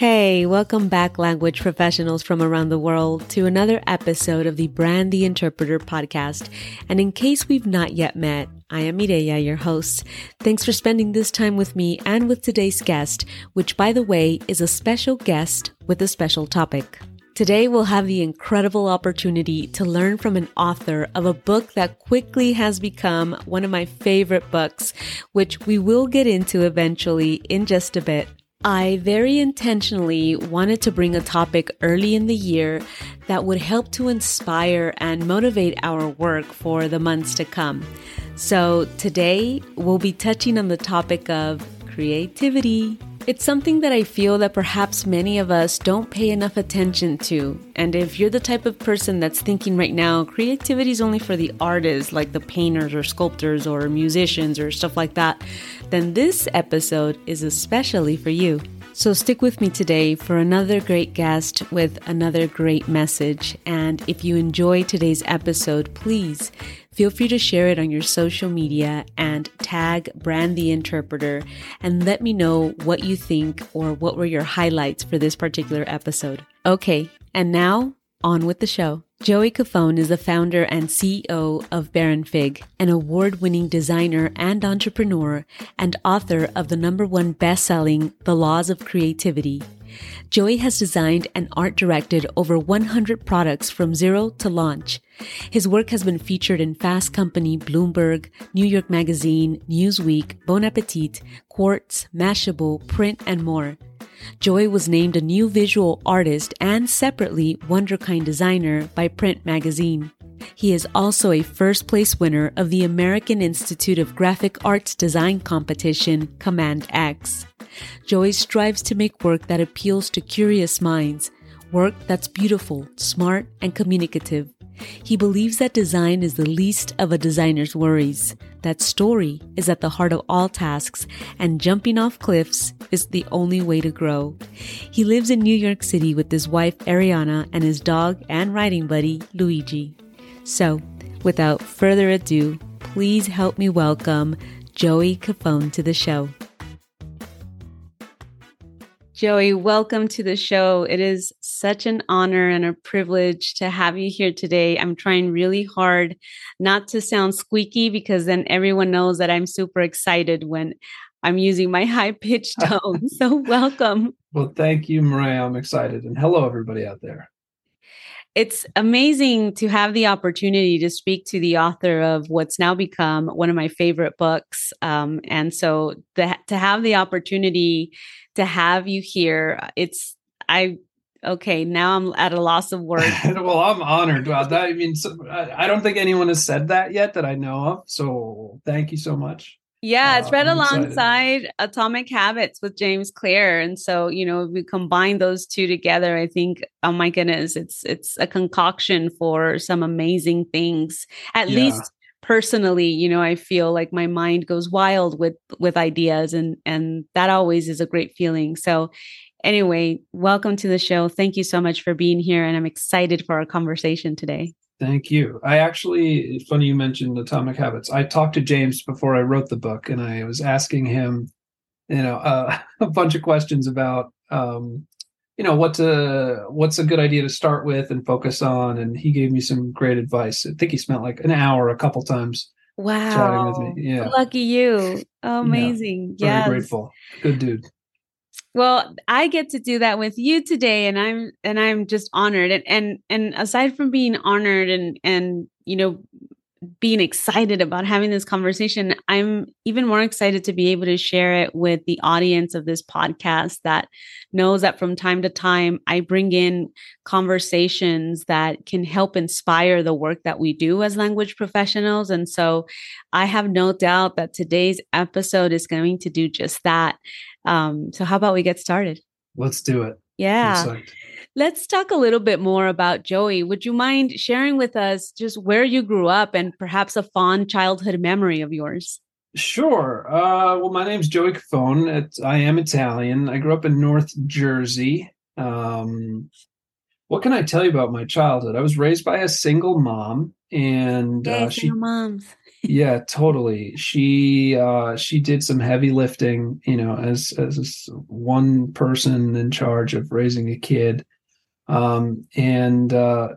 Hey, welcome back, language professionals from around the world, to another episode of the Brand the Interpreter podcast. And in case we've not yet met, I am Mireya, your host. Thanks for spending this time with me and with today's guest, which, by the way, is a special guest with a special topic. Today, we'll have the incredible opportunity to learn from an author of a book that quickly has become one of my favorite books, which we will get into eventually in just a bit. I very intentionally wanted to bring a topic early in the year that would help to inspire and motivate our work for the months to come. So today we'll be touching on the topic of creativity. It's something that I feel that perhaps many of us don't pay enough attention to. And if you're the type of person that's thinking right now, creativity is only for the artists, like the painters or sculptors or musicians or stuff like that, then this episode is especially for you. So stick with me today for another great guest with another great message. And if you enjoy today's episode, please feel free to share it on your social media and tag Brand the Interpreter and let me know what you think or what were your highlights for this particular episode. Okay, and now on with the show. Joey Cofone is the founder and CEO of Baronfig, an award winning designer and entrepreneur, and author of the number one best selling The Laws of Creativity. Joey has designed and art directed over 100 products from zero to launch. His work has been featured in Fast Company, Bloomberg, New York Magazine, Newsweek, Bon Appetit, Quartz, Mashable, Print, and more. Joey was named a new visual artist and separately Wonderkind designer by Print magazine. He is also a first place winner of the American Institute of Graphic Arts Design competition, Command X. Joey strives to make work that appeals to curious minds, work that's beautiful, smart, and communicative. He believes that design is the least of a designer's worries, that story is at the heart of all tasks, and jumping off cliffs is the only way to grow. He lives in New York City with his wife Ariana and his dog and riding buddy Luigi. So, without further ado, please help me welcome Joey Cofone to the show. Joey, welcome to the show. It is such an honor and a privilege to have you here today. I'm trying really hard not to sound squeaky because then everyone knows that I'm super excited when I'm using my high pitched tone. so, welcome. Well, thank you, Mariah. I'm excited. And hello, everybody out there. It's amazing to have the opportunity to speak to the author of what's now become one of my favorite books. Um, and so, the, to have the opportunity to have you here. It's I okay now i'm at a loss of words. Well i'm honored. About that i mean so, I, I, don't think anyone has said that yet that i know of so thank you so much. Yeah it's uh, read alongside excited. atomic habits with james clear and so you know we combine those two together i think oh my goodness it's it's a concoction for some amazing things. At yeah. least personally you know i feel like my mind goes wild with with ideas and and that always is a great feeling. So anyway welcome to the show. Thank you so much for being here and i'm excited for our conversation today. Thank you. I actually funny you mentioned atomic habits. I talked to james before i wrote the book and i was asking him you know uh, a bunch of questions about um, you know what's a what's a good idea to start with and focus on and he gave me some great advice. I think he spent like an hour a couple times wow chatting with me. Yeah. Lucky you. Amazing. Yeah very grateful. Good dude well i get to do that with you today and i'm and i'm just honored and and and aside from being honored and and you know being excited about having this conversation. I'm even more excited to be able to share it with the audience of this podcast that knows that from time to time I bring in conversations that can help inspire the work that we do as language professionals. And so I have no doubt that today's episode is going to do just that. Um, so, how about we get started? Let's do it. Yeah. Let's talk a little bit more about Joey. Would you mind sharing with us just where you grew up and perhaps a fond childhood memory of yours? Sure. Uh, well, my name's Joey Cofone. I am Italian. I grew up in North Jersey. Um, what can I tell you about my childhood? I was raised by a single mom, and uh, she moms. Yeah, totally. She uh, she did some heavy lifting, you know, as as one person in charge of raising a kid. Um, and uh,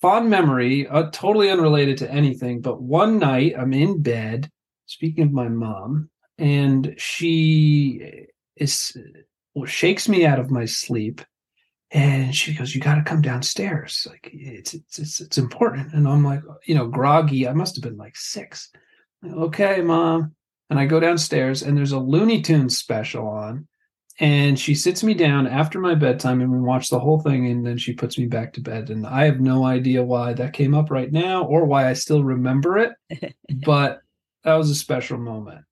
fond memory, uh, totally unrelated to anything, but one night I'm in bed, speaking of my mom, and she is shakes me out of my sleep. And she goes, "You got to come downstairs. Like it's, it's it's it's important." And I'm like, you know, groggy. I must have been like six. Like, okay, mom. And I go downstairs, and there's a Looney Tunes special on, and she sits me down after my bedtime and we watch the whole thing and then she puts me back to bed and i have no idea why that came up right now or why i still remember it but that was a special moment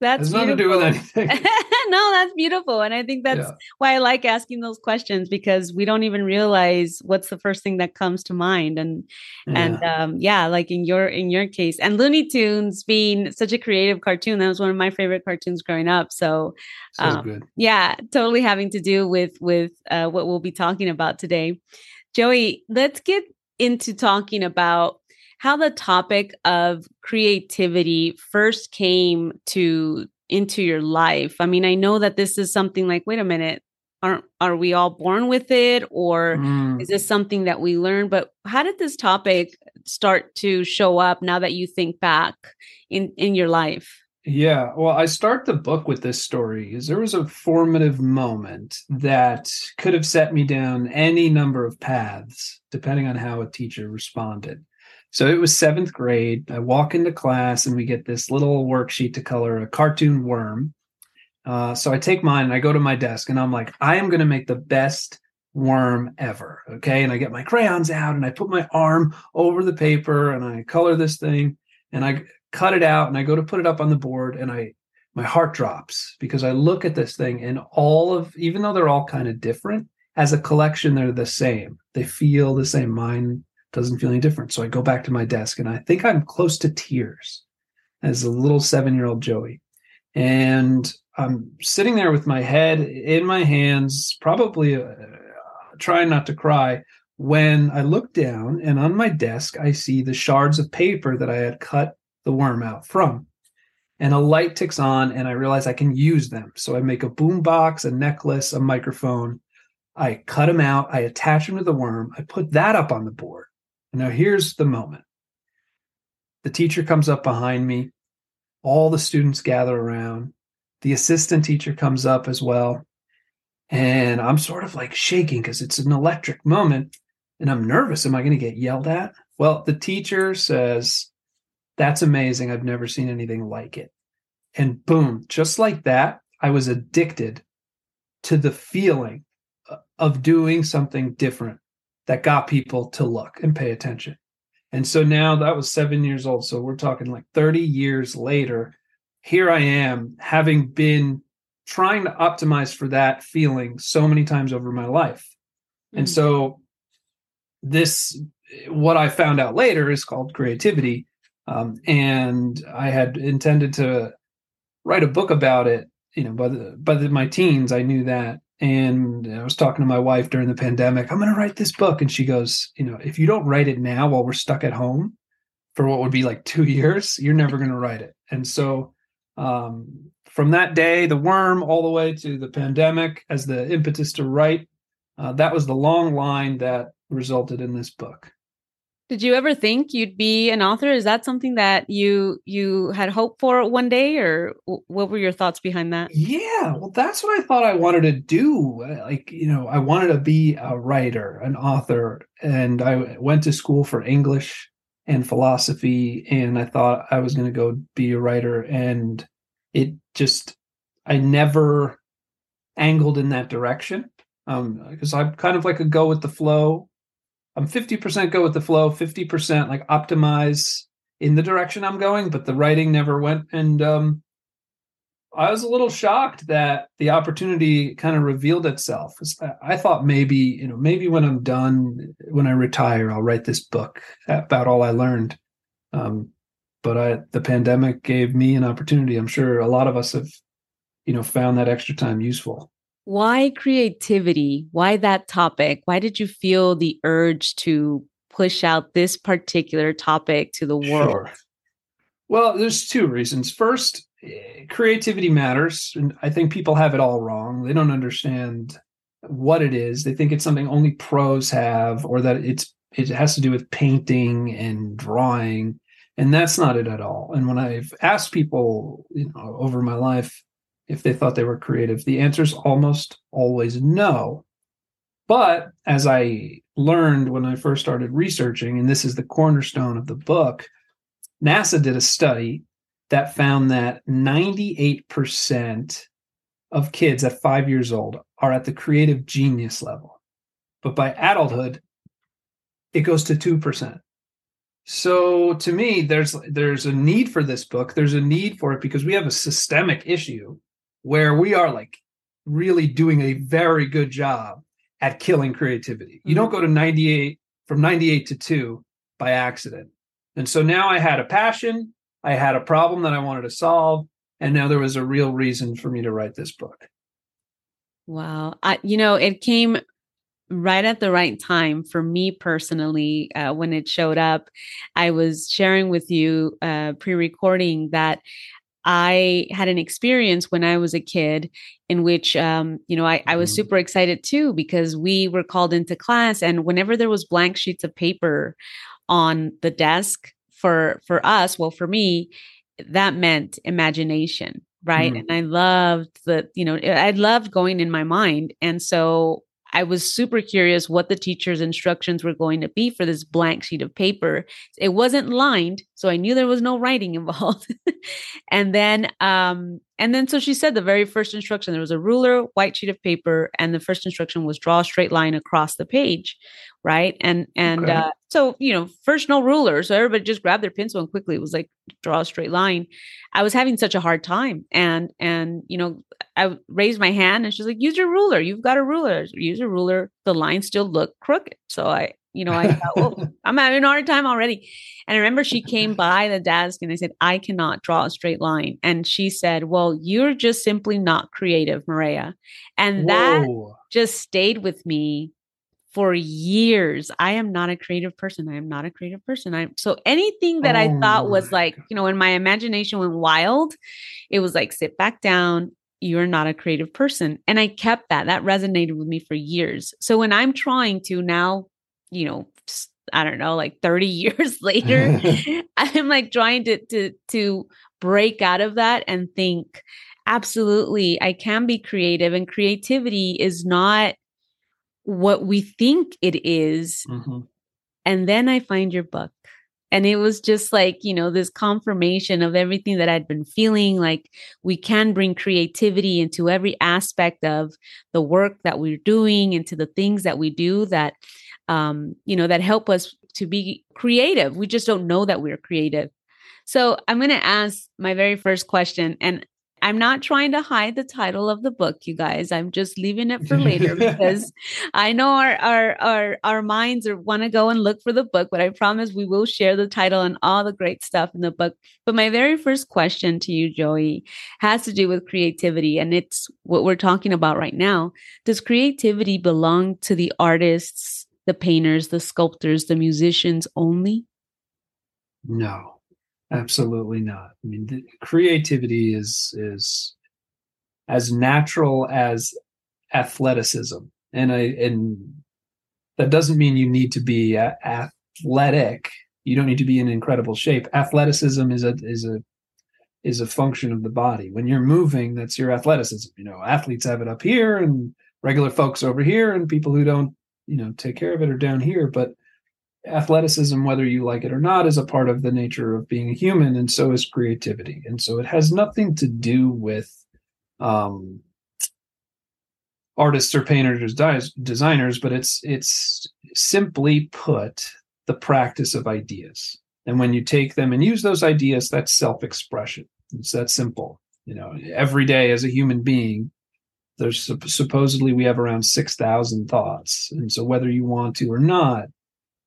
that's has nothing to do with anything. no, that's beautiful. And I think that's yeah. why I like asking those questions because we don't even realize what's the first thing that comes to mind. And yeah. and um yeah, like in your in your case. And Looney Tunes being such a creative cartoon, that was one of my favorite cartoons growing up. So, so um, yeah, totally having to do with with uh, what we'll be talking about today. Joey, let's get into talking about how the topic of creativity first came to into your life. I mean, I know that this is something like, wait a minute, aren't are we all born with it or mm. is this something that we learn? But how did this topic start to show up now that you think back in in your life? Yeah, well, I start the book with this story because there was a formative moment that could have set me down any number of paths, depending on how a teacher responded. So it was seventh grade. I walk into class and we get this little worksheet to color a cartoon worm. Uh, so I take mine and I go to my desk and I'm like, I am going to make the best worm ever. Okay. And I get my crayons out and I put my arm over the paper and I color this thing and I cut it out and I go to put it up on the board and I, my heart drops because I look at this thing and all of, even though they're all kind of different, as a collection, they're the same. They feel the same. Mine doesn't feel any different. So I go back to my desk and I think I'm close to tears as a little seven year old Joey. And I'm sitting there with my head in my hands, probably uh, trying not to cry, when I look down and on my desk, I see the shards of paper that I had cut the worm out from. And a light ticks on, and I realize I can use them. So I make a boom box, a necklace, a microphone. I cut them out, I attach them to the worm, I put that up on the board. Now, here's the moment the teacher comes up behind me, all the students gather around, the assistant teacher comes up as well. And I'm sort of like shaking because it's an electric moment and I'm nervous. Am I going to get yelled at? Well, the teacher says, That's amazing. I've never seen anything like it. And boom, just like that, I was addicted to the feeling uh, of doing something different that got people to look and pay attention. And so now that was seven years old. So we're talking like 30 years later. Here I am, having been trying to optimize for that feeling so many times over my life. Mm-hmm. And mm. so, this, what I found out later, is called creativity. Um, and I had intended to write a book about it. You know, by the by the, my teens, I knew that, and I was talking to my wife during the pandemic. I'm going to write this book, and she goes, "You know, if you don't write it now while we're stuck at home for what would be like two years, you're never going to write it." And so, um, from that day, the worm, all the way to the pandemic, as the impetus to write, uh, that was the long line that resulted in this book. Did you ever think you'd be an author? Is that something that you you had hoped for one day, or what were your thoughts behind that? Yeah, well, that's what I thought I wanted to do. Like, you know, I wanted to be a writer, an author, and I went to school for English and philosophy and I thought I was going to go be a writer and it just I never angled in that direction um because I'm kind of like a go with the flow I'm 50% go with the flow 50% like optimize in the direction I'm going but the writing never went and um I was a little shocked that the opportunity kind of revealed itself. I thought maybe, you know, maybe when I'm done, when I retire, I'll write this book about all I learned. Um, but I, the pandemic gave me an opportunity. I'm sure a lot of us have, you know, found that extra time useful. Why creativity? Why that topic? Why did you feel the urge to push out this particular topic to the world? Sure. Well, there's two reasons. First, eh, creativity matters and i think people have it all wrong they don't understand what it is they think it's something only pros have or that it's it has to do with painting and drawing and that's not it at all and when i've asked people you know over my life if they thought they were creative the answer is almost always no but as i learned when i first started researching and this is the cornerstone of the book nasa did a study that found that 98% of kids at five years old are at the creative genius level. But by adulthood, it goes to 2%. So to me, there's there's a need for this book. There's a need for it because we have a systemic issue where we are like really doing a very good job at killing creativity. You don't mm-hmm. go to 98 from 98 to 2 by accident. And so now I had a passion I had a problem that I wanted to solve, and now there was a real reason for me to write this book. Wow. I, you know, it came right at the right time for me personally uh, when it showed up i was sharing with you uh, pre-recording that i had an experience when i was a kid in which um, you know I, I was mm-hmm. super excited too because we were called into class and whenever there was blank sheets of paper on the desk for for us well for me that meant imagination right mm. and i loved the you know i loved going in my mind and so I was super curious what the teacher's instructions were going to be for this blank sheet of paper. It wasn't lined, so I knew there was no writing involved. and then um and then so she said the very first instruction there was a ruler, white sheet of paper and the first instruction was draw a straight line across the page, right? And and okay. uh so, you know, first no ruler, so everybody just grabbed their pencil and quickly it was like draw a straight line. I was having such a hard time and and you know, I raised my hand and she's like, use your ruler. You've got a ruler. Use a ruler. The lines still look crooked. So I, you know, I thought, well, oh, I'm having a hard time already. And I remember she came by the desk and I said, I cannot draw a straight line. And she said, Well, you're just simply not creative, Maria. And Whoa. that just stayed with me for years. I am not a creative person. I am not a creative person. I'm so anything that oh I thought was like, you know, when my imagination went wild, it was like sit back down, you're not a creative person. And I kept that. That resonated with me for years. So when I'm trying to now, you know, I don't know, like 30 years later, I'm like trying to to to break out of that and think absolutely I can be creative and creativity is not what we think it is. Mm-hmm. And then I find your book and it was just like you know this confirmation of everything that i'd been feeling like we can bring creativity into every aspect of the work that we're doing into the things that we do that um you know that help us to be creative we just don't know that we're creative so i'm going to ask my very first question and I'm not trying to hide the title of the book, you guys. I'm just leaving it for later because I know our our our, our minds are want to go and look for the book, but I promise we will share the title and all the great stuff in the book. But my very first question to you, Joey, has to do with creativity, and it's what we're talking about right now. Does creativity belong to the artists, the painters, the sculptors, the musicians only? No Absolutely not. I mean, creativity is is as natural as athleticism, and I and that doesn't mean you need to be athletic. You don't need to be in incredible shape. Athleticism is a is a is a function of the body. When you're moving, that's your athleticism. You know, athletes have it up here, and regular folks over here, and people who don't, you know, take care of it are down here. But athleticism, whether you like it or not, is a part of the nature of being a human, and so is creativity. And so it has nothing to do with um, artists or painters or designers, but it's it's simply put the practice of ideas. And when you take them and use those ideas, that's self-expression. It's that simple. You know, every day as a human being, there's supposedly we have around 6,000 thoughts. And so whether you want to or not,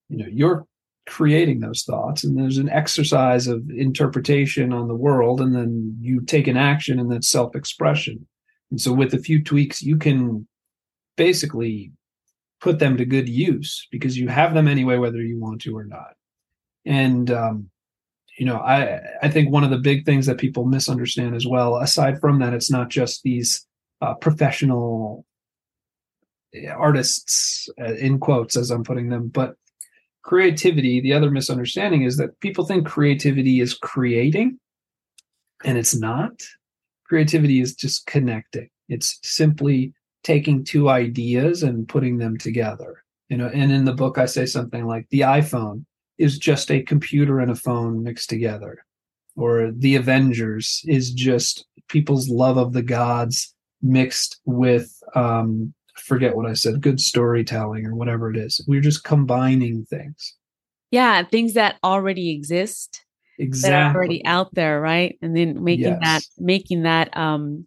you know, you're creating those thoughts and there's an exercise of interpretation on the world and then you take an action and that's self-expression. And so with a few tweaks, you can basically put them to good use because you have them anyway, whether you want to or not. And um, you know, I I think one of the big things that people misunderstand as well, aside from that, it's not just these uh, professional artists uh, in quotes as I'm putting them, but creativity. The other misunderstanding is that people think creativity is creating, and it's not. Creativity is just connecting. It's simply taking two ideas and putting them together. You know, and in the book I say something like the iPhone is just a computer and a phone mixed together. Or the Avengers is just people's love of the gods mixed with um forget what I said, good storytelling or whatever it is. We're just combining things. Yeah, things that already exist. Exactly. That are already out there, right? And then making yes. that making that um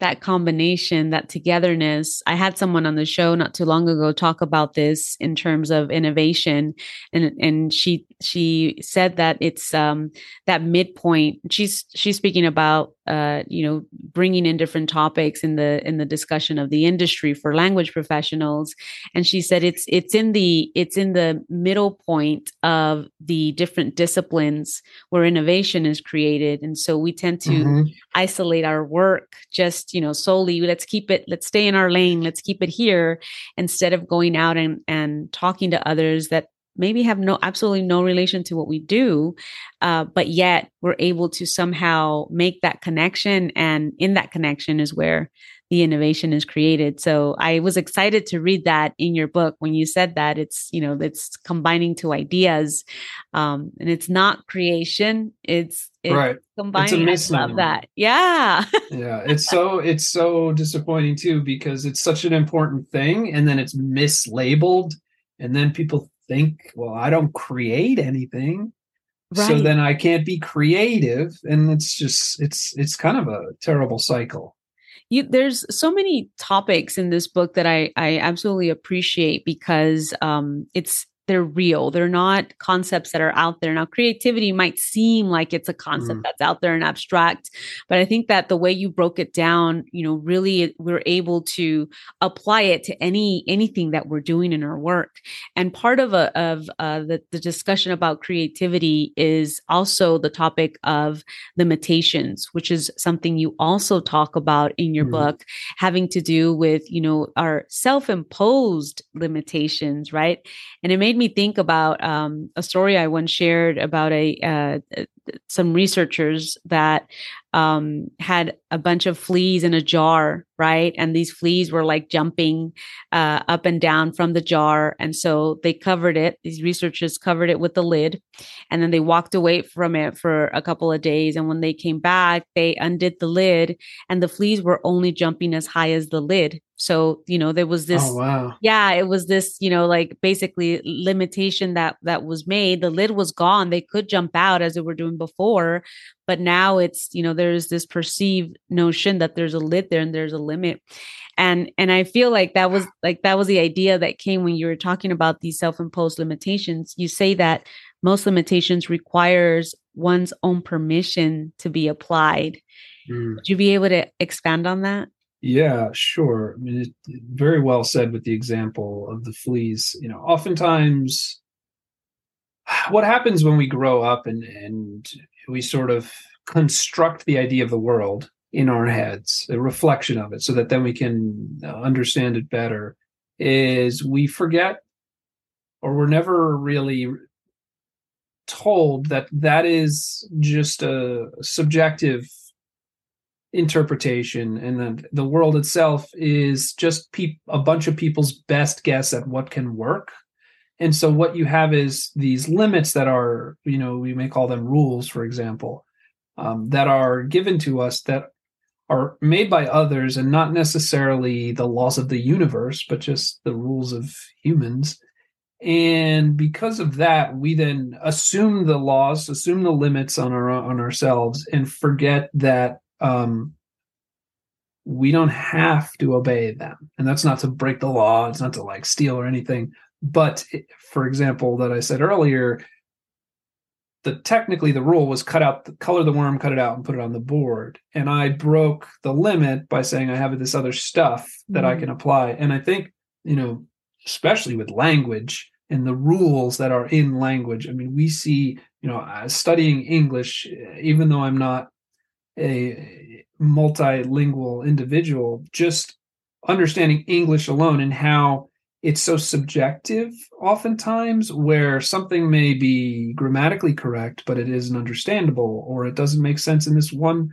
that combination, that togetherness. I had someone on the show not too long ago talk about this in terms of innovation, and and she she said that it's um, that midpoint. She's she's speaking about uh, you know bringing in different topics in the in the discussion of the industry for language professionals, and she said it's it's in the it's in the middle point of the different disciplines where innovation is created, and so we tend to mm-hmm. isolate our work just you know solely let's keep it let's stay in our lane let's keep it here instead of going out and and talking to others that maybe have no absolutely no relation to what we do uh, but yet we're able to somehow make that connection and in that connection is where the innovation is created. So i was excited to read that in your book. When you said that it's you know it's combining two ideas um, and it's not creation it's, it's right. Combining it's a I love that. Yeah. Yeah it's so it's so disappointing too because it's such an important thing and then it's mislabeled and then people think, well, I don't create anything. Right. So then I can't be creative. And it's just it's it's kind of a terrible cycle. You, there's so many topics in this book that I I absolutely appreciate because um, it's they're real. They're not concepts that are out there. Now, creativity might seem like it's a concept mm. that's out there and abstract, but I think that the way you broke it down, you know, really we're able to apply it to any anything that we're doing in our work. And part of a, of uh, the, the discussion about creativity is also the topic of limitations, which is something you also talk about in your mm. book, having to do with you know our self-imposed limitations, right? And it made me think about um, a story I once shared about a uh, some researchers that um, had a bunch of fleas in a jar, right? And these fleas were like jumping uh, up and down from the jar. And so they covered it, these researchers covered it with the lid. And then they walked away from it for a couple of days. And when they came back, they undid the lid, and the fleas were only jumping as high as the lid. So, you know, there was this, oh, wow. yeah, it was this, you know, like basically limitation that that was made. The lid was gone. They could jump out as they were doing before, but now it's you know there's this perceived notion that there's a lid there and there's a limit. And and i feel like that was like that was the idea that came when you were talking about these self-imposed limitations. You say that most limitations requires one's own permission to be applied. Mm. would you be able to expand on that? Yeah sure. I mean it, very well said with the example of the fleas. You know oftentimes what happens when we grow up and and we sort of construct the idea of the world in our heads, a reflection of it, so that then we can uh, understand it better, is we forget or we're never really told that that is just a subjective interpretation and that the world itself is just pe- a bunch of people's best guess at what can work and so what you have is these limits that are you know we may call them rules for example um, that are given to us that are made by others and not necessarily the laws of the universe but just the rules of humans. And because of that we then assume the laws assume the limits on our on ourselves and forget that um, we don't have to obey them. And that's not to break the law. It's not to like steal or anything but for example that i said earlier the technically the rule was cut out the color the worm cut it out and put it on the board and i broke the limit by saying i have this other stuff that mm-hmm. i can apply and i think you know especially with language and the rules that are in language. I mean, we see, you know, uh, studying English, even though I'm not a multilingual individual, just understanding English alone and how it's so subjective oftentimes where something may be grammatically correct but it isn't understandable or it doesn't make sense in this one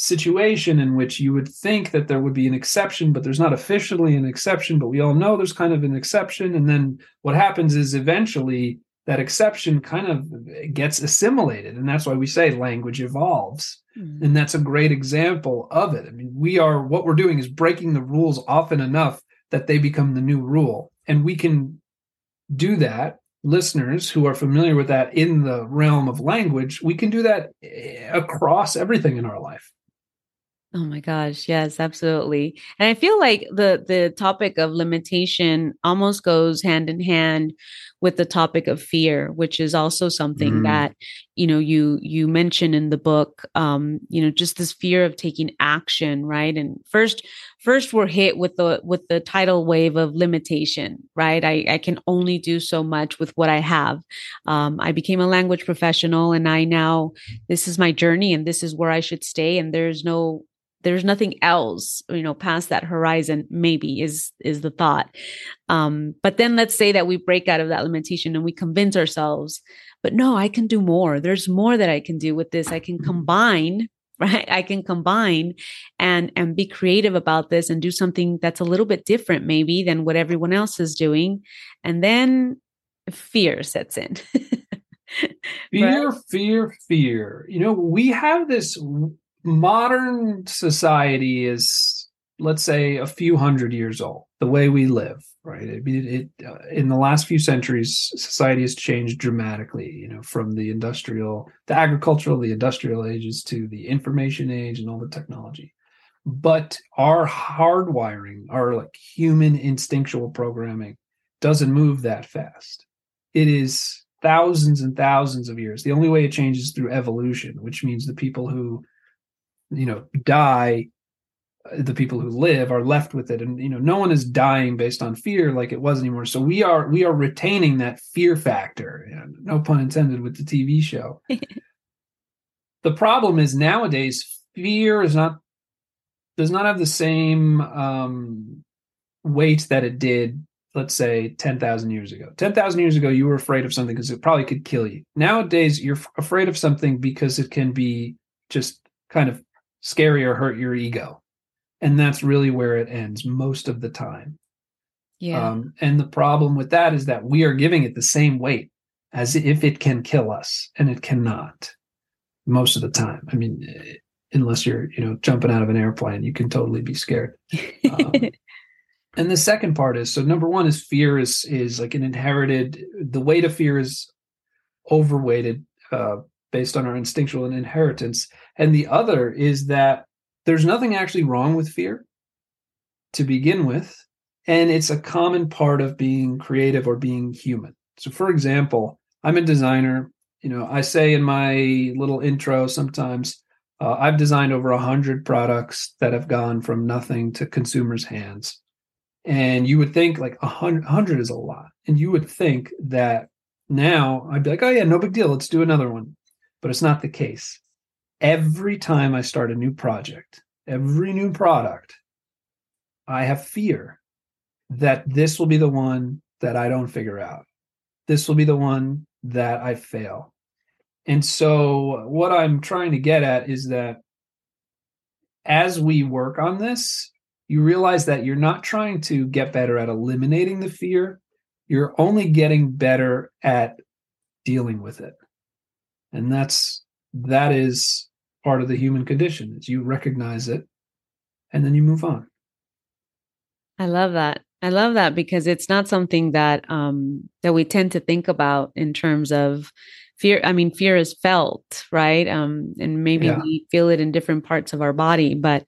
situation in which you would think that there would be an exception, but there's not officially an exception, but we all know there's kind of an exception. And then what happens is eventually that exception kind of gets assimilated. And that's why we say language evolves. Mm-hmm. And that's a great example of it. I mean, we are, what we're doing is breaking the rules often enough that they become the new rule. And we can do that listeners who are familiar with that in the realm of language, we can do that eh, across everything in our life. Oh my gosh, yes, absolutely. And I feel like the the topic of limitation almost goes hand in hand with the topic of fear, which is also something mm. that you know you you mention in the book um you know just this fear of taking action, right? And first first we're hit with the with the tidal wave of limitation, right? I I can only do so much with what I have. Um I became a language professional and I now this is my journey and this is where I should stay and there's no there's nothing else you know past that horizon maybe is is the thought um but then let's say that we break out of that limitation and we convince ourselves but no i can do more there's more that i can do with this i can mm-hmm. combine right? I can combine and and be creative about this and do something that's a little bit different maybe than what everyone else is doing. And then fear sets in fear right? fear fear. You know we have this modern society is let's say a few hundred years old the way we live right? I it, it, uh, in the last few centuries society has changed dramatically you know from the industrial the agricultural the industrial ages to the information age and all the technology. But our hardwiring our like human instinctual programming doesn't move that fast. It is thousands and thousands of years. The only way it changes through evolution which means the people who you know die the people who live are left with it. And you know no one is dying based on fear like it was anymore. So we are we are retaining that fear factor no pun intended with the tv show. The problem is nowadays fear is not does not have the same um weight that it did let's say 10,000 years ago. 10,000 years ago you were afraid of something because it probably could kill you. Nowadays you're afraid of something because it can be just kind of scary or hurt your ego. And that's really where it ends most of the time. Yeah. Um, and the problem with that is that we are giving it the same weight as if it can kill us, and it cannot most of the time. I mean, eh, unless you're, you know, jumping out of an airplane, you can totally be scared. Um, and the second part is so number one is fear is is like an inherited. The weight of fear is overweighted uh, based on our instinctual and inheritance. And the other is that there's nothing actually wrong with fear to begin with. And it's a common part of being creative or being human. So, for example, I'm a designer. You know, I say in my little intro sometimes, uh, I've designed over a hundred products that have gone from nothing to consumers' hands. And you would think like a hundred is a lot. And you would think that now I'd be like, oh yeah, no big deal. Let's do another one but it's not the case. Every time I start a new project, every new product, I have fear that this will be the one that I don't figure out. This will be the one that I fail. And so, what I'm trying to get at is that as we work on this, you realize that you're not trying to get better at eliminating the fear. you're only getting better at dealing with it. And that's that is part of the human condition is you recognize it and then you move on. I love that. I love that because it's not something that um that we tend to think about in terms of fear i mean fear is felt right um and maybe yeah. we feel it in different parts of our body but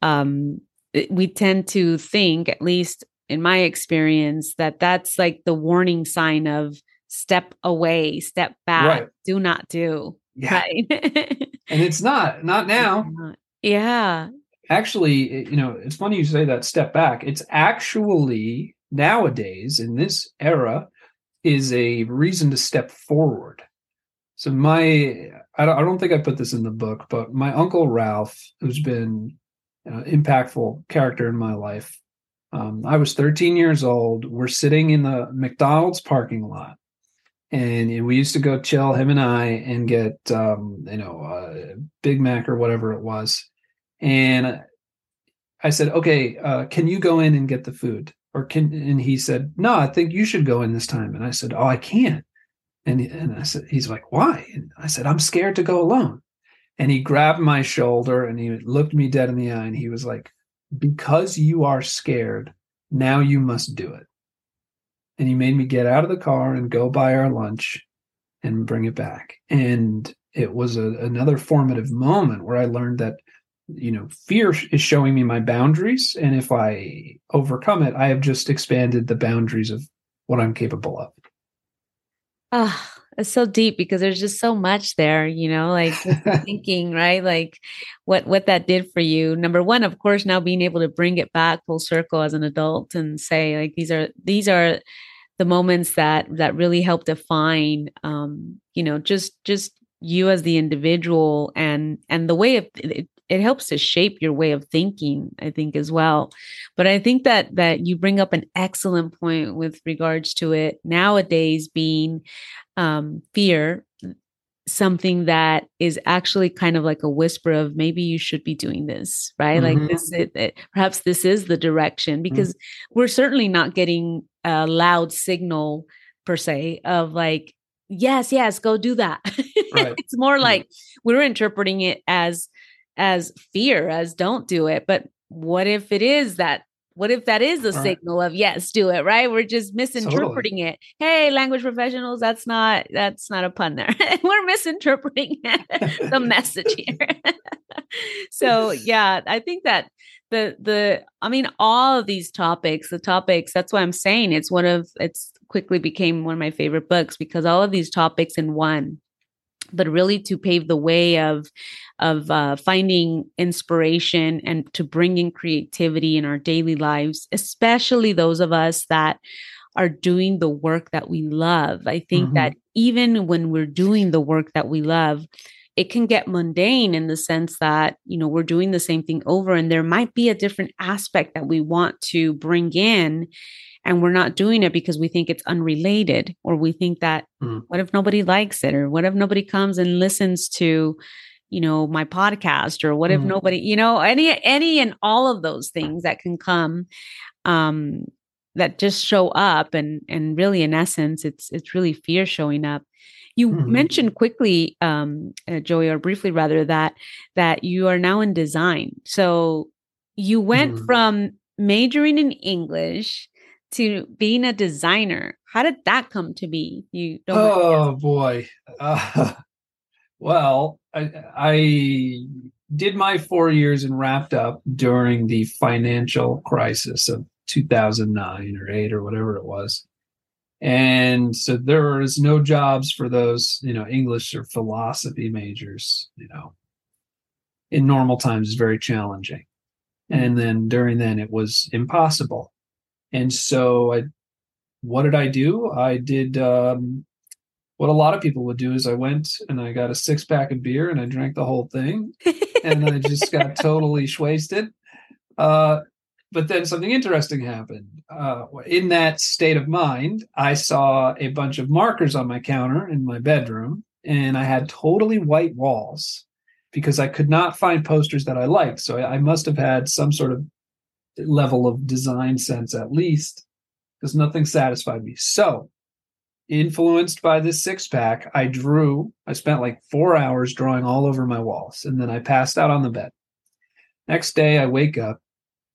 um we tend to think at least in my experience that that's like the warning sign of step away step back right. do not do yeah. right and it's not not now yeah actually you know it's funny you say that step back it's actually nowadays in this era is a reason to step forward so my I don't, I don't think I put this in the book, but my uncle Ralph, who's been an impactful character in my life. Um, I was 13 years old. We're sitting in the McDonald's parking lot, and we used to go chill him and I and get um, you know a Big Mac or whatever it was. And I said, "Okay, uh, can you go in and get the food?" Or can and he said, "No, I think you should go in this time." And I said, "Oh, I can't." And, and I said, he's like, why? And I said, I'm scared to go alone. And he grabbed my shoulder and he looked me dead in the eye and he was like, because you are scared, now you must do it. And he made me get out of the car and go buy our lunch and bring it back. And it was a, another formative moment where I learned that, you know, fear is showing me my boundaries. And if I overcome it, I have just expanded the boundaries of what I'm capable of. Oh, it's so deep because there's just so much there, you know, like thinking, right? Like what what that did for you. Number one, of course, now being able to bring it back full circle as an adult and say, like, these are these are the moments that that really help define um, you know, just just you as the individual and and the way of it, it helps to shape your way of thinking i think as well but i think that that you bring up an excellent point with regards to it nowadays being um, fear something that is actually kind of like a whisper of maybe you should be doing this right mm-hmm. like this it, it, perhaps this is the direction mm. because mm-hmm. we're certainly not getting a loud signal per se of like yes yes go do that right. it's more mm. like we're interpreting it as as fear, as don't do it. But what if it is that? What if that is a signal of yes, do it, right? We're just misinterpreting totally. it. Hey, language professionals, that's not that's not a pun there. We're misinterpreting the message here. so yeah, I think that the the I mean all of these topics, the topics, that's why I'm saying it's one of it's quickly became one of my favorite books because all of these topics in one but really to pave the way of of uh, finding inspiration and to bring in creativity in our daily lives, especially those of us that are doing the work that we love. I think mm-hmm. that even when we're doing the work that we love, it can get mundane in the sense that you know we're doing the same thing over and there might be a different aspect that we want to bring in and we're not doing it because we think it's unrelated or we think that mm. what if nobody likes it or what if nobody comes and listens to you know my podcast or what if mm. nobody you know any any and all of those things that can come um that just show up and and really in essence it's it's really fear showing up you mm-hmm. mentioned quickly um uh, joey or briefly rather that that you are now in design so you went mm. from majoring in english to being a designer. How did that come to be? You don't Oh boy. Uh, well, I, I did my four years and wrapped up during the financial crisis of 2009 or 8 or whatever it was. And so there is no jobs for those, you know, English or philosophy majors, you know. In normal times is very challenging. Mm-hmm. And then during then it was impossible and so I, what did I do? I did um, what a lot of people would do is I went and I got a six pack of beer and I drank the whole thing and I just got totally wasted. Uh, but then something interesting happened. Uh, in that state of mind, I saw a bunch of markers on my counter in my bedroom and I had totally white walls because I could not find posters that I liked. So I must have had some sort of level of design sense at least because nothing satisfied me. So, influenced by this six pack, I drew. I spent like four hours drawing all over my walls, and then I passed out on the bed. Next day, I wake up,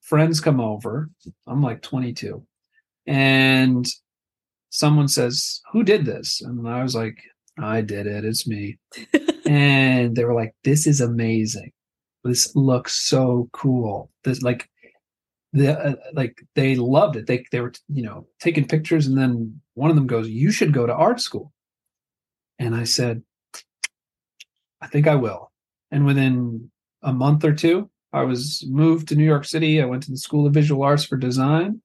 friends come over. I'm like 22, and someone says, Who did this? And I was like, I did it. It's me. and they were like, This is amazing. This looks so cool. This, like, the uh, like they loved it. They they were you know taking pictures, and then one of them goes, "You should go to art school." And I said, "I think I will." And within a month or two, I was moved to New York City. I went to the School of Visual Arts for Design,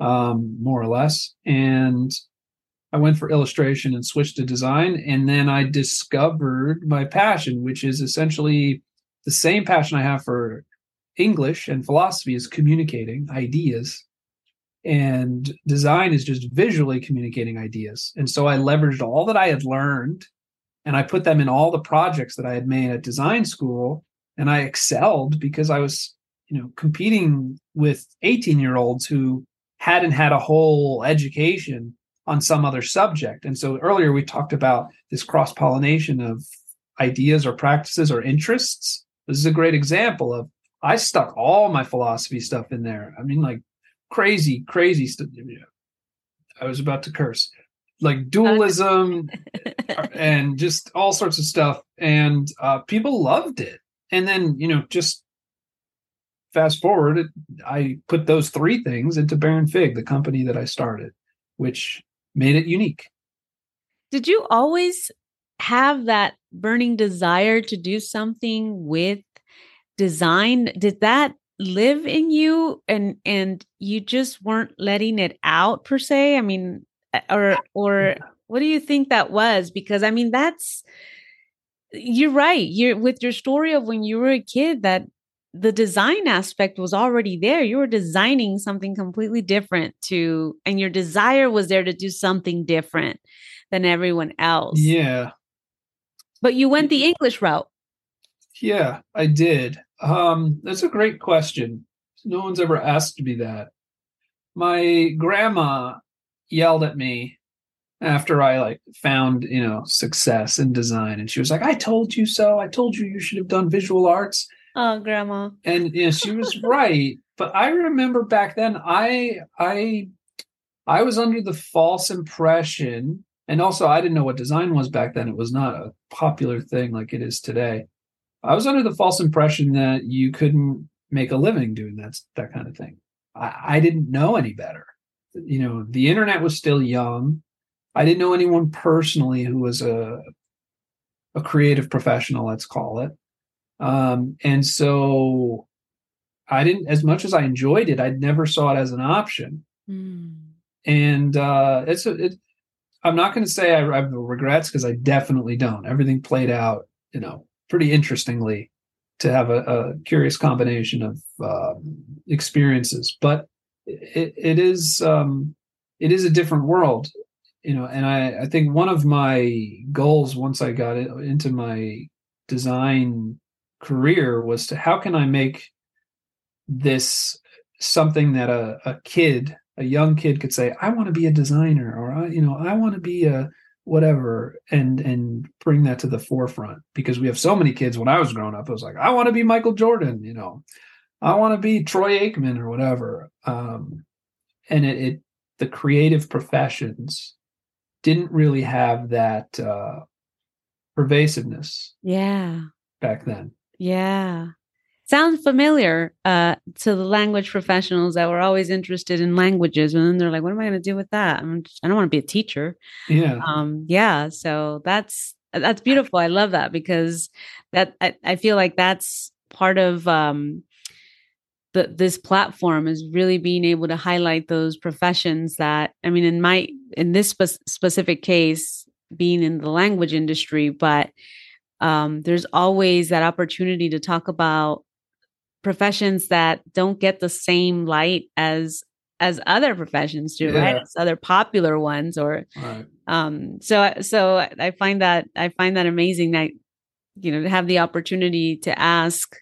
um, more or less, and I went for illustration and switched to design. And then I discovered my passion, which is essentially the same passion I have for English and philosophy is communicating ideas, and design is just visually communicating ideas. And so I leveraged all that I had learned and I put them in all the projects that I had made at design school. And I excelled because I was, you know, competing with 18 year olds who hadn't had a whole education on some other subject. And so earlier we talked about this cross pollination of ideas or practices or interests. This is a great example of I stuck all my philosophy stuff in there. I mean, like crazy, crazy stuff. I was about to curse, like dualism and just all sorts of stuff. And uh, people loved it. And then, you know, just fast forward, I put those three things into Baronfig, the company that I started, which made it unique. Did you always have that burning desire to do something with design? Did that live in you and and you just weren't letting it out per se? I mean eh, or or what do you think that was? Because i mean that's you're right you're with your story of when you were a kid that the design aspect was already there you were designing something completely different to and your desire was there to do something different than everyone else yeah but you went the english route yeah, I did. Um, that's a great question. No one's ever asked me that. My grandma yelled at me after I like found, you know, success in design. And she was like, I told you so. I told you you should have done visual arts. Oh, grandma. And you know, she was right. But I remember back then I I I was under the false impression, and also I didn't know what design was back then. It was not a popular thing like it is today. I was under the false impression that you couldn't make a living doing that that kind of thing. I, I didn't know any better. You know, the internet was still young. I didn't know anyone personally who was a a creative professional, let's call it. Um, and so I didn't, as much as I enjoyed it, I never saw it as an option. Mm. And uh, it's a, it, I'm not going to say I, I have regrets because I definitely don't. Everything played out, you know, pretty interestingly to have a, a curious combination of uh, experiences. But it, it is um, it is a different world, you know. And I, I think one of my goals once I got into my design career was to how can I make this something that a, a kid, a young kid, could say, I want to be a designer, or I, you know, I want to be a whatever and and bring that to the forefront because we have so many kids when i was growing up it was like i want to be michael jordan you know i want to be troy aikman or whatever um and it, it the creative professions didn't really have that uh pervasiveness yeah. back then. Yeah. Sounds familiar uh, to the language professionals that were always interested in languages and then they're like what am i going to do with that? I'm just, i don't want to be a teacher. Yeah. Um yeah so that's that's beautiful. I love that because that i, I feel like that's part of um the, this platform is really being able to highlight those professions that i mean in my in this spe- specific case being in the language industry but um, there's always that opportunity to talk about professions that don't get the same light as as other professions do, yeah. right? As other popular ones, or right. um. So so I find that I find that amazing that you know to have the opportunity to ask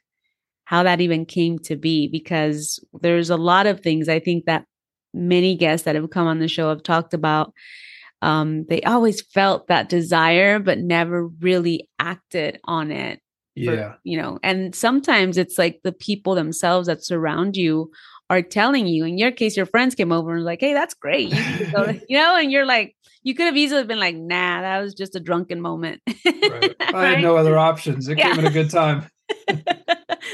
how that even came to be because there's a lot of things I think that many guests that have come on the show have talked about um, they always felt that desire but never really acted on it for, yeah you know and sometimes it's like the people themselves that surround you are telling you in your case your friends came over and was like hey that's great you, you know and you're like you could have easily been like nah that was just a drunken moment right. i right? had no other options it yeah. came at a good time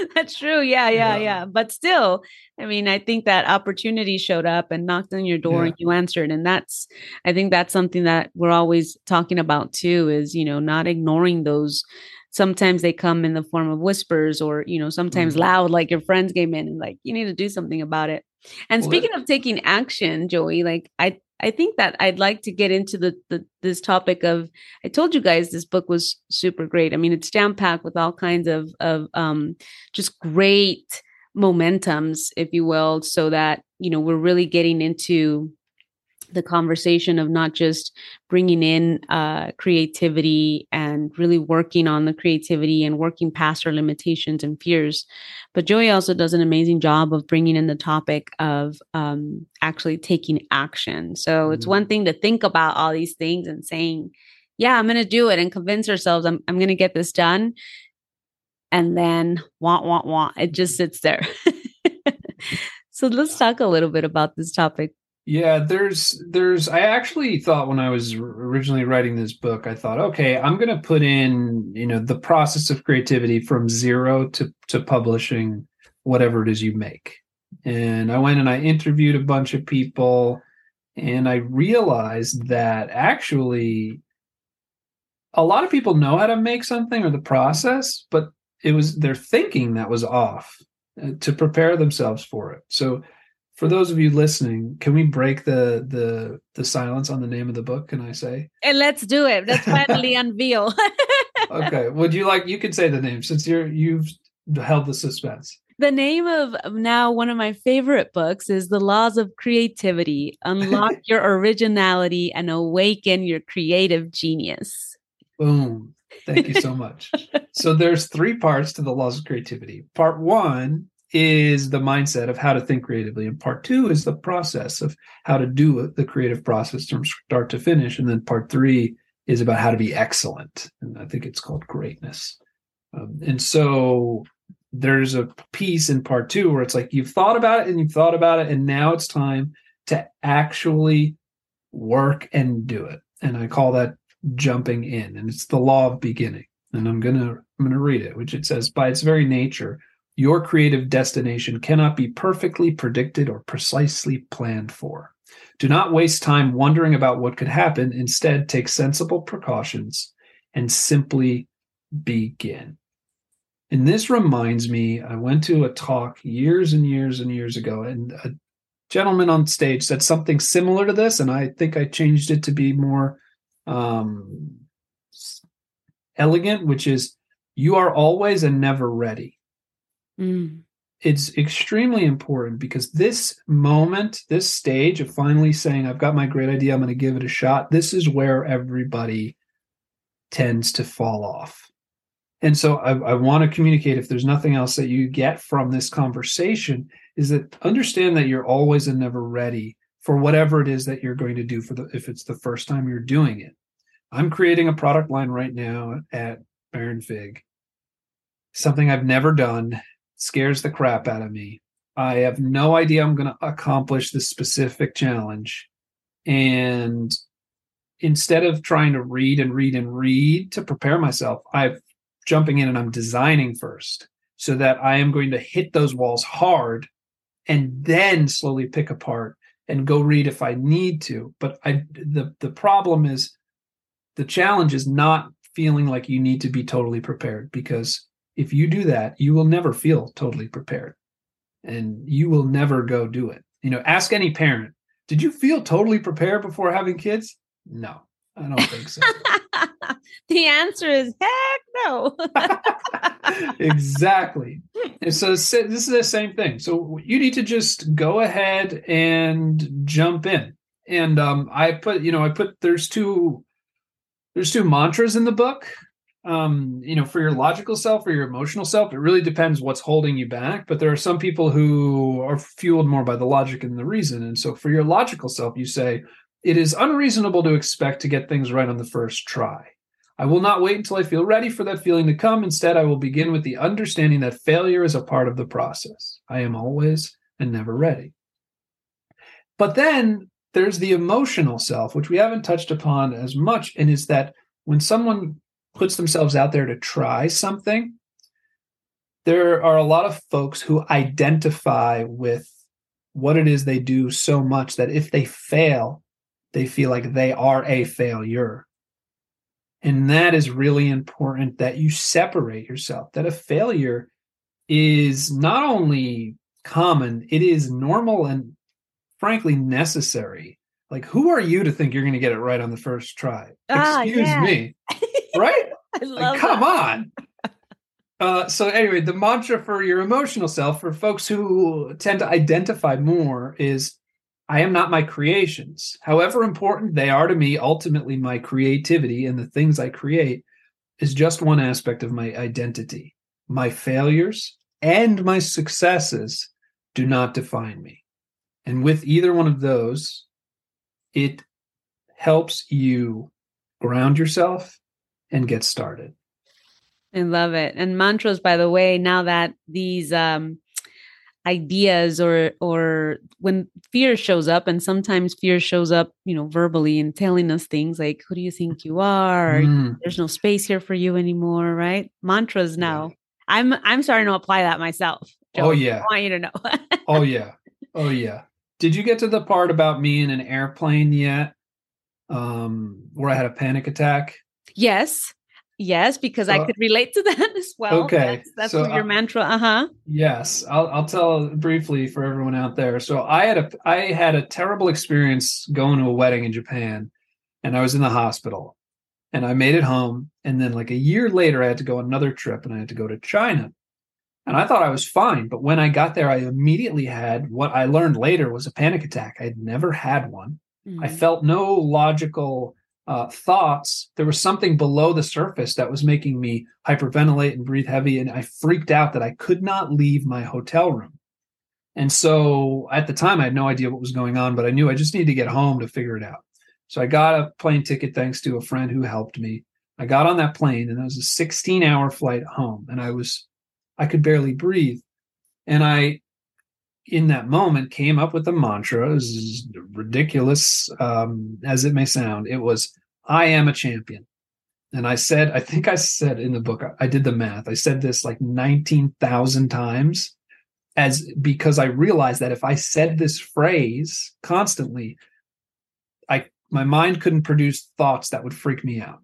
that's true yeah, yeah, yeah yeah but still i mean i think that opportunity showed up and knocked on your door yeah. and you answered and that's i think that's something that we're always talking about too is you know not ignoring those sometimes they come in the form of whispers or you know sometimes mm-hmm. loud like your friends came in and like you need to do something about it and well, speaking of taking action joey like i i think that i'd like to get into the, the this topic of i told you guys this book was super great. I mean it's jam packed with all kinds of of um just great momentums if you will so that you know we're really getting into the conversation of not just bringing in uh, creativity and really working on the creativity and working past our limitations and fears. But Joey also does an amazing job of bringing in the topic of um, actually taking action. So mm-hmm. it's one thing to think about all these things and saying, yeah, I'm going to do it and convince ourselves I'm, I'm going to get this done. And then want, want, want. It just sits there. so let's talk a little bit about this topic. Yeah, there's there's I actually thought when I was originally writing this book, I thought, okay, I'm going to put in, you know, the process of creativity from zero to to publishing whatever it is you make. And I went and I interviewed a bunch of people and I realized that actually a lot of people know how to make something or the process, but it was their thinking that was off uh, to prepare themselves for it. So for those of you listening, can we break the the the silence on the name of the book? Can I say? And let's do it. Let's finally unveil. okay. Would you like? You could say the name since you're you've held the suspense. The name of now one of my favorite books is The Laws of Creativity: Unlock Your Originality and Awaken Your Creative Genius. Boom. Thank you so much. so there's three parts to the laws of creativity. Part one is the mindset of how to think creatively and part two is the process of how to do the creative process from start to finish and then part three is about how to be excellent and i think it's called greatness. Um, and so there's a piece in part two where it's like you've thought about it and you've thought about it and now it's time to actually work and do it. And i call that jumping in and it's the law of beginning. And i'm gonna i'm gonna read it which it says by its very nature your creative destination cannot be perfectly predicted or precisely planned for. Do not waste time wondering about what could happen. Instead, take sensible precautions and simply begin. And this reminds me, I went to a talk years and years and years ago, and a gentleman on stage said something similar to this, and I think I changed it to be more um, elegant, which is you are always and never ready. Mm. It's extremely important because this moment, this stage of finally saying, I've got my great idea, I'm going to give it a shot, this is where everybody tends to fall off. And so I, I want to communicate if there's nothing else that you get from this conversation, is that understand that you're always and never ready for whatever it is that you're going to do for the if it's the first time you're doing it. I'm creating a product line right now at Baronfig, something I've never done scares the crap out of me. I have no idea I'm going to accomplish this specific challenge. And instead of trying to read and read and read to prepare myself, I'm jumping in and I'm designing first so that I am going to hit those walls hard and then slowly pick apart and go read if I need to. But I the the problem is the challenge is not feeling like you need to be totally prepared because if you do that, you will never feel totally prepared and you will never go do it. You know, ask any parent, did you feel totally prepared before having kids? No, I don't think so. the answer is heck no. exactly. And so this is the same thing. So you need to just go ahead and jump in. And um, I put, you know, I put there's two there's two mantras in the book um, you know, for your logical self or your emotional self, it really depends what's holding you back. But there are some people who are fueled more by the logic and the reason. And so for your logical self, you say, it is unreasonable to expect to get things right on the first try. I will not wait until I feel ready for that feeling to come. Instead, I will begin with the understanding that failure is a part of the process. I am always and never ready. But then there's the emotional self, which we haven't touched upon as much, and is that when someone puts themselves out there to try something, there are a lot of folks who identify with what it is they do so much that if they fail, they feel like they are a failure. And that is really important that you separate yourself, that a failure is not only common, it is normal and frankly necessary. Like, who are you to think you're going to get it right on the first try? Ah, Excuse yeah. me. Right? like, come on. Uh, so anyway, the mantra for your emotional self, for folks who tend to identify more, is I am not my creations. However important they are to me, ultimately, my creativity and the things I create is just one aspect of my identity. My failures and my successes do not define me. And with either one of those, it helps you ground yourself and get started. I love it. And mantras, by the way, now that these um, ideas or or when fear shows up and sometimes fear shows up you know verbally and telling us things like who do you think you are mm. there's no space here for you anymore right mantras now yeah. i'm i'm starting to apply that myself Joe. oh yeah i want you to know oh yeah oh yeah did you get to the part about me in an airplane yet um where i had a panic attack yes Yes, because uh, I could relate to that as well. Okay, that's, that's so your mantra. Uh huh. Yes, I'll I'll tell briefly for everyone out there. So I had a I had a terrible experience going to a wedding in Japan, and I was in the hospital, and I made it home, and then like a year later, I had to go another trip, and I had to go to China, and I thought I was fine, but when I got there, I immediately had what I learned later was a panic attack. I had never had one. Mm-hmm. I felt no logical uh, thoughts, there was something below the surface that was making me hyperventilate and breathe heavy. And I freaked out that I could not leave my hotel room. And so at the time, I had no idea what was going on, but I knew I just needed to get home to figure it out. So I got a plane ticket thanks to a friend who helped me. I got on that plane and it was a 16 hour flight home and I was, I could barely breathe. And I, in that moment, came up with a mantra, as ridiculous um, as it may sound. It was, I am a champion. And I said, I think I said in the book, I did the math. I said this like 19,000 times as because I realized that if I said this phrase constantly, I my mind couldn't produce thoughts that would freak me out.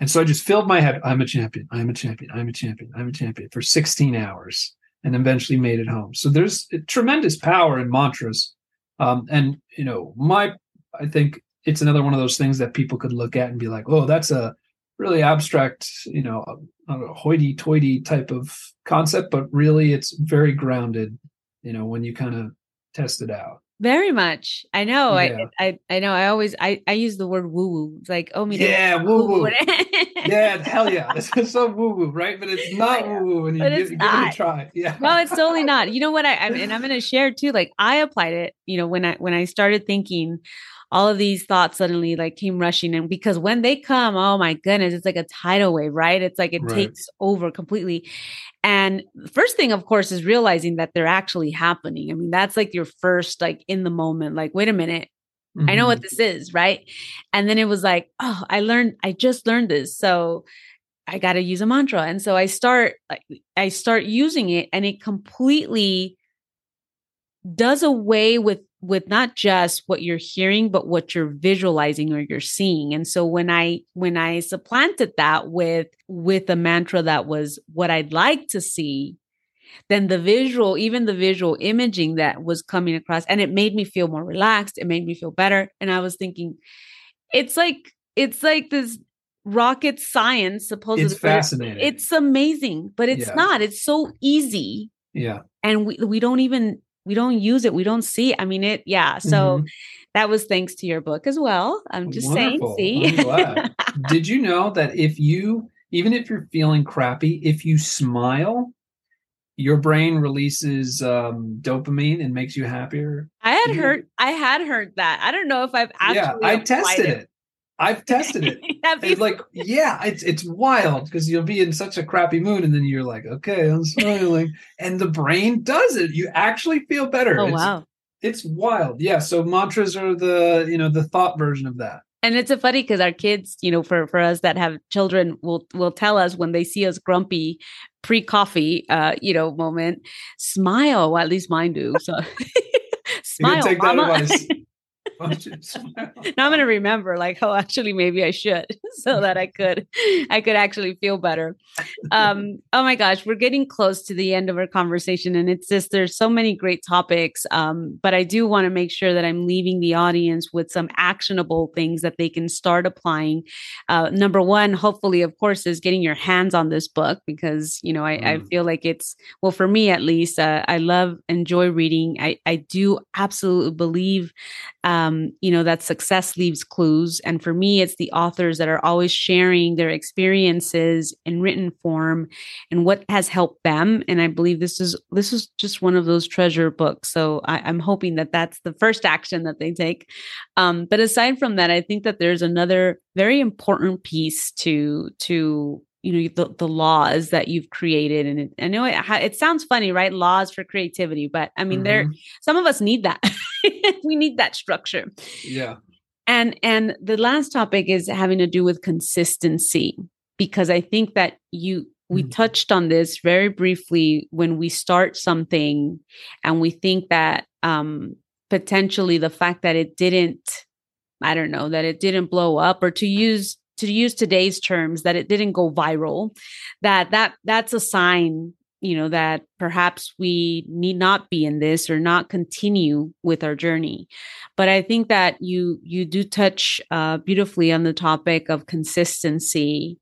And so I just filled my head, I'm a champion, I'm a champion, I'm a champion, I'm a champion for 16 hours and eventually made it home. So there's tremendous power in mantras. Um, and you know, my I think it's another one of those things that people could look at and be like, oh, that's a really abstract, you know, hoity-toity type of concept, but really it's very grounded, you know, when you kind of test it out. Very much. I know. Yeah. I, I I know. I always I I use the word woo woo. It's like oh me. Yeah, woo woo. yeah, hell yeah. It's so woo woo, right? But it's not woo woo when you give, give, it a try. Yeah. Well, it's totally not. You know what? I, I and I'm going to share too. Like I applied it. You know when I when I started thinking all of these thoughts suddenly like came rushing in because when they come, oh my goodness, it's like a tidal wave, right? It's like it right. takes over completely. And the first thing, of course, is realizing that they're actually happening. I mean, that's like your first, like in the moment, like, wait a minute, mm-hmm. I know what mm-hmm. this is, right? And then it was like, oh, I learned, I just learned this. So I got to use a mantra. And so I start, I start using it and it completely does away with with not just what you're hearing but what you're visualizing or you're seeing. And so when i when i supplanted that with with a mantra that was what i'd like to see then the visual even the visual imaging that was coming across and it made me feel more relaxed it made me feel better. And i was thinking it's like it's like this rocket science supposedly. It's fascinating. It's amazing but it's yeah. not. It's so easy. Yeah. And we, we don't even we don't use it we don't see i mean it yeah so mm-hmm. that was thanks to your book as well i'm just Wonderful. saying see did you know that if you even if you're feeling crappy, if you smile, your brain releases um, dopamine and makes you happier. I had heard I had heard that. I don't know if I've actually Yeah, I tested it. it. I've tested it. it's like, yeah, it's it's wild because you'll be in such a crappy mood, and then you're like, okay, I'm smiling, and the brain does it. You actually feel better. Oh it's, wow, it's wild. Yeah. So mantras are the you know the thought version of that. And it's a funny because our kids, you know, for for us that have children, will will tell us when they see us grumpy pre coffee, uh, you know, moment, smile. Well, at least mine do. So. smile, take mama. that now I'm going to remember like, oh, actually, maybe I should so that I could, I could actually feel better. Um, oh my gosh, we're getting close to the end of our conversation and it's just, there's so many great topics. Um, but I do want to make sure that I'm leaving the audience with some actionable things that they can start applying. Uh, number one, hopefully, of course, is getting your hands on this book because, you know, I, mm. I feel like it's, well, for me at least, uh, I love, enjoy reading. I, I do absolutely believe um, you know, that success leaves clues. And for me, it's the authors that are always sharing their experiences in written form and what has helped them. And I believe this is this is just one of those treasure books. So I, am hoping that that's the first action that they take. Um, but aside from that, I think that there's another very important piece to to you know the, the laws that you've created and it, i know it, it sounds funny right laws for creativity but i mean mm-hmm. there some of us need that we need that structure yeah and and the last topic is having to do with consistency because i think that you we mm-hmm. touched on this very briefly when we start something and we think that um potentially the fact that it didn't i don't know that it didn't blow up or to use to use today's terms that it didn't go viral that that that's a sign you know that perhaps we need not be in this or not continue with our journey but i think that you you do touch uh, beautifully on the topic of consistency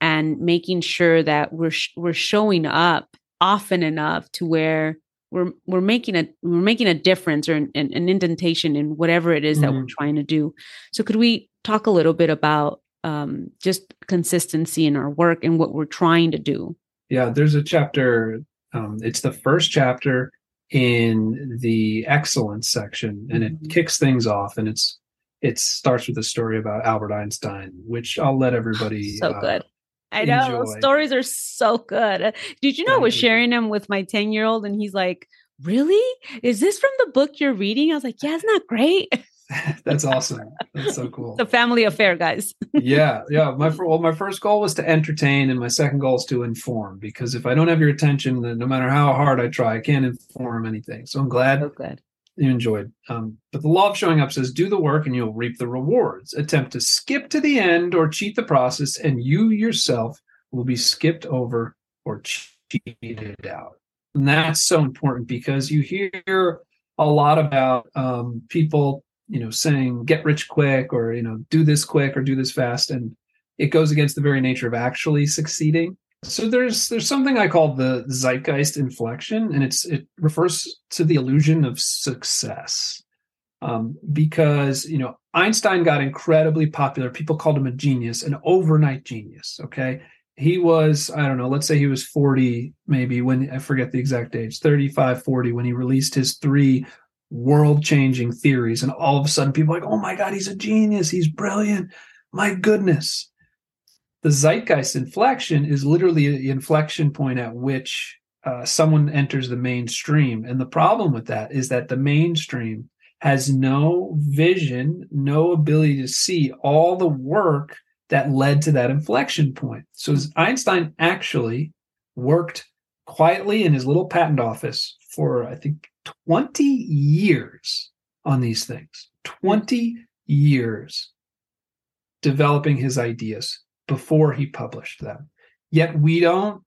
and making sure that we're sh- we're showing up often enough to where we're we're making a we're making a difference or an, an indentation in whatever it is mm-hmm. that we're mm-hmm. trying to do so could we talk a little bit about um, just consistency in our work and what we're trying to do. Yeah, there's a chapter. Um, it's the first chapter in the excellence section, and it mm-hmm. kicks things off. And it's it starts with a story about Albert Einstein, which I'll let everybody. so uh, good. I know enjoy. stories are so good. Did you know Thank I was sharing them with my 10 year old and he's like, Really? Is this from the book you're reading? I was like, Yeah, isn't that great? That's awesome. That's so cool. It's a family affair, guys. yeah, yeah. My well, my first goal was to entertain, and my second goal is to inform. Because if I don't have your attention, then no matter how hard I try, I can't inform anything. So I'm glad so good. you enjoyed. Um, but the law of showing up says, "Do the work, and you'll reap the rewards." Attempt to skip to the end or cheat the process, and you yourself will be skipped over or cheated out. And that's so important because you hear a lot about um, people you know saying get rich quick or you know do this quick or do this fast and it goes against the very nature of actually succeeding. So there's there's something i call the zeitgeist inflection and it's it refers to the illusion of success. Um, because you know einstein got incredibly popular. People called him a genius an overnight genius okay? He was i don't know let's say he was 40 maybe when i forget the exact age 35 40 when he released his three world changing theories. And all of a sudden, people are like, oh my God, he's a genius. He's brilliant. My goodness. The zeitgeist inflection is literally the inflection point at which uh, someone enters the mainstream. And the problem with that is that the mainstream has no vision, no ability to see all the work that led to that inflection point. So Einstein actually worked quietly in his little patent office for, I think, 20 years on these things, hmm. 20 years developing his ideas before he published them. Yet we don't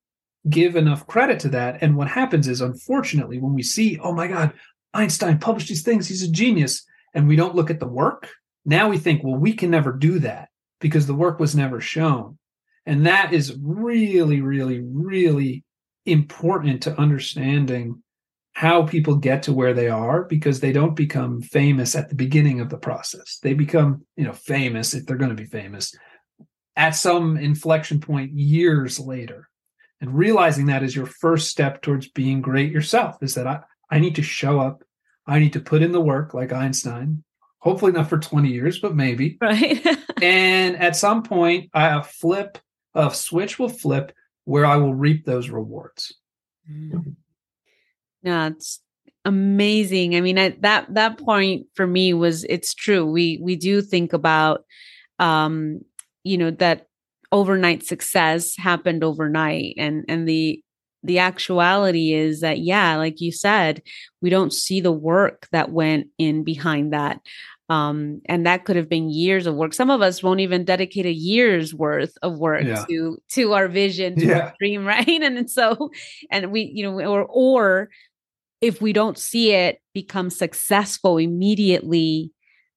give enough credit to that. And what happens is, unfortunately, when we see, oh my God, Einstein published these things, he's a genius, and we don't look at the work, now we think, well, we can never do that because the work was never shown. And that is really, really, really important to understanding how people get to where they are because they don't become famous at the beginning of the process. They become, you know, famous if they're going to be famous at some inflection point years later. And realizing that is your first step towards being great yourself is that I, I need to show up. I need to put in the work like Einstein, hopefully not for 20 years, but maybe. Right. and at some point, a flip, a switch will flip where I will reap those rewards. Mm. No, it's amazing. I mean, I, that that point for me was it's true. We we do think about um you know that overnight success happened overnight and and the the actuality is that yeah like you said we don't see the work that went in behind that um, and that could have been years of work some of us won't even dedicate a year's worth of work yeah. to to our vision to yeah. our dream right and so and we you know or or if we don't see it become successful immediately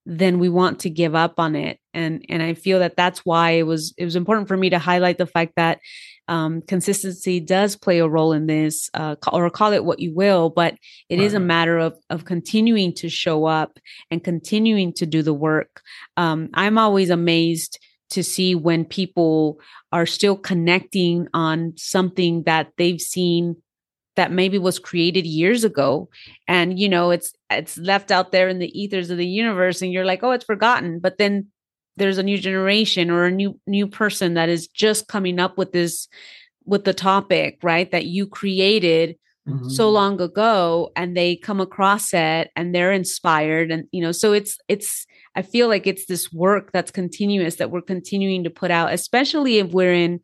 then we want to give up on it and and i feel that that's why it was it was important for me to highlight the fact that um, consistency does play a role in this uh, or call it what you will but it right. is a matter of of continuing to show up and continuing to do the work um, i'm always amazed to see when people are still connecting on something that they've seen that maybe was created years ago and you know it's it's left out there in the ethers of the universe and you're like oh it's forgotten but then there's a new generation or a new new person that is just coming up with this with the topic right that you created mm-hmm. so long ago and they come across it and they're inspired and you know so it's it's i feel like it's this work that's continuous that we're continuing to put out especially if we're in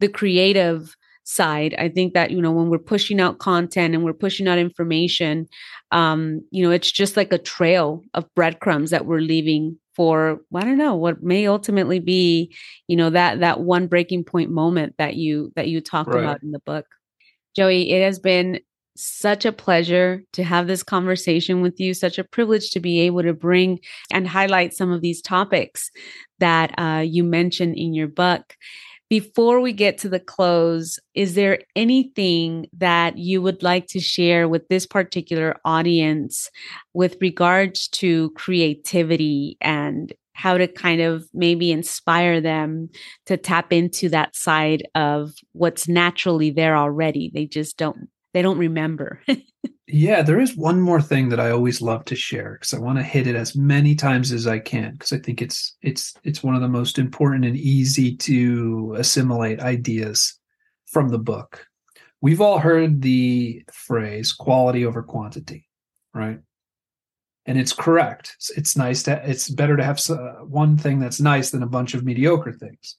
the creative side. I think that you know when we're pushing out content and we're pushing out information um you know it's just like a trail of breadcrumbs that we're leaving for i don't know what may ultimately be you know that that one breaking point moment that you that you talk right. about in the book. Joey it has been such a pleasure to have this conversation with you such a privilege to be able to bring and highlight some of these topics that uh, you mentioned in your book before we get to the close, is there anything that you would like to share with this particular audience with regards to creativity and how to kind of maybe inspire them to tap into that side of what's naturally there already? They just don't they don't remember. yeah, there is one more thing that I always love to share because I want to hit it as many times as I can because I think it's it's it's one of the most important and easy to assimilate ideas from the book. We've all heard the phrase quality over quantity, right? And it's correct. It's nice to it's better to have uh, one thing that's nice than a bunch of mediocre things.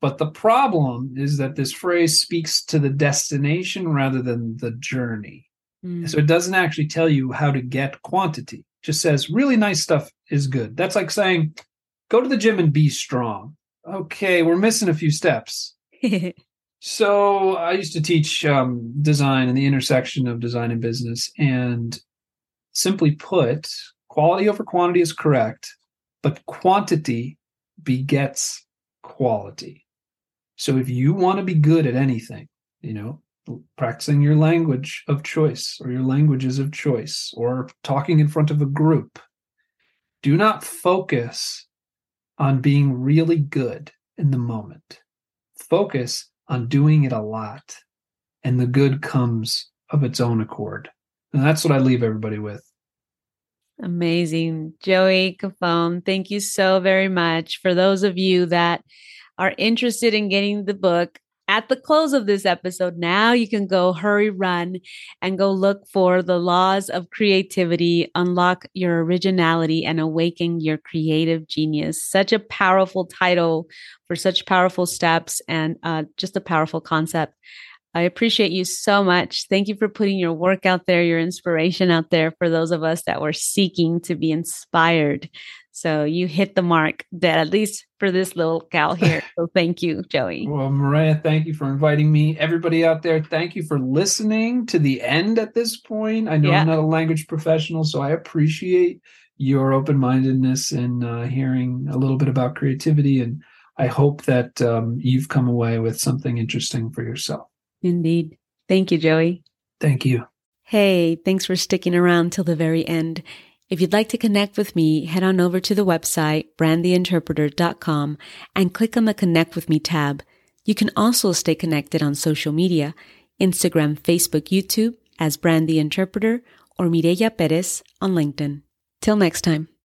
But the problem is that this phrase speaks to the destination rather than the journey. Mm. So it doesn't actually tell you how to get quantity. It just says really nice stuff is good. That's like saying go to the gym and be strong. Okay, we're missing a few steps. so I used to teach um, design and the intersection of design and business. And simply put, quality over quantity is correct, but quantity begets quality. So if you want to be good at anything, you know, practicing your language of choice or your languages of choice or talking in front of a group, do not focus on being really good in the moment. Focus on doing it a lot, and the good comes of its own accord. And that's what I leave everybody with. Amazing. Joey Cofone, thank you so very much. For those of you that are interested in getting the book, at the close of this episode, now you can go hurry, run, and go look for the laws of creativity, unlock your originality, and awaken your creative genius. Such a powerful title for such powerful steps and uh, just a powerful concept. I appreciate you so much. Thank you for putting your work out there, your inspiration out there for those of us that were seeking to be inspired. So you hit the mark that at least for this little gal here. So thank you, Joey. Well, Mireya, thank you for inviting me. Everybody out there, thank you for listening to the end at this point. I know yeah. I'm not a language professional, so I appreciate your open mindedness and uh, hearing a little bit about creativity. And I hope that um, you've come away with something interesting for yourself. Indeed. Thank you, Joey. Thank you. Hey, thanks for sticking around till the very end. If you'd like to connect with me, head on over to the website, brandtheinterpreter.com, and click on the Connect with Me tab. You can also stay connected on social media, Instagram, Facebook, YouTube, as Brand the Interpreter, or Mireya Perez on LinkedIn. Till next time.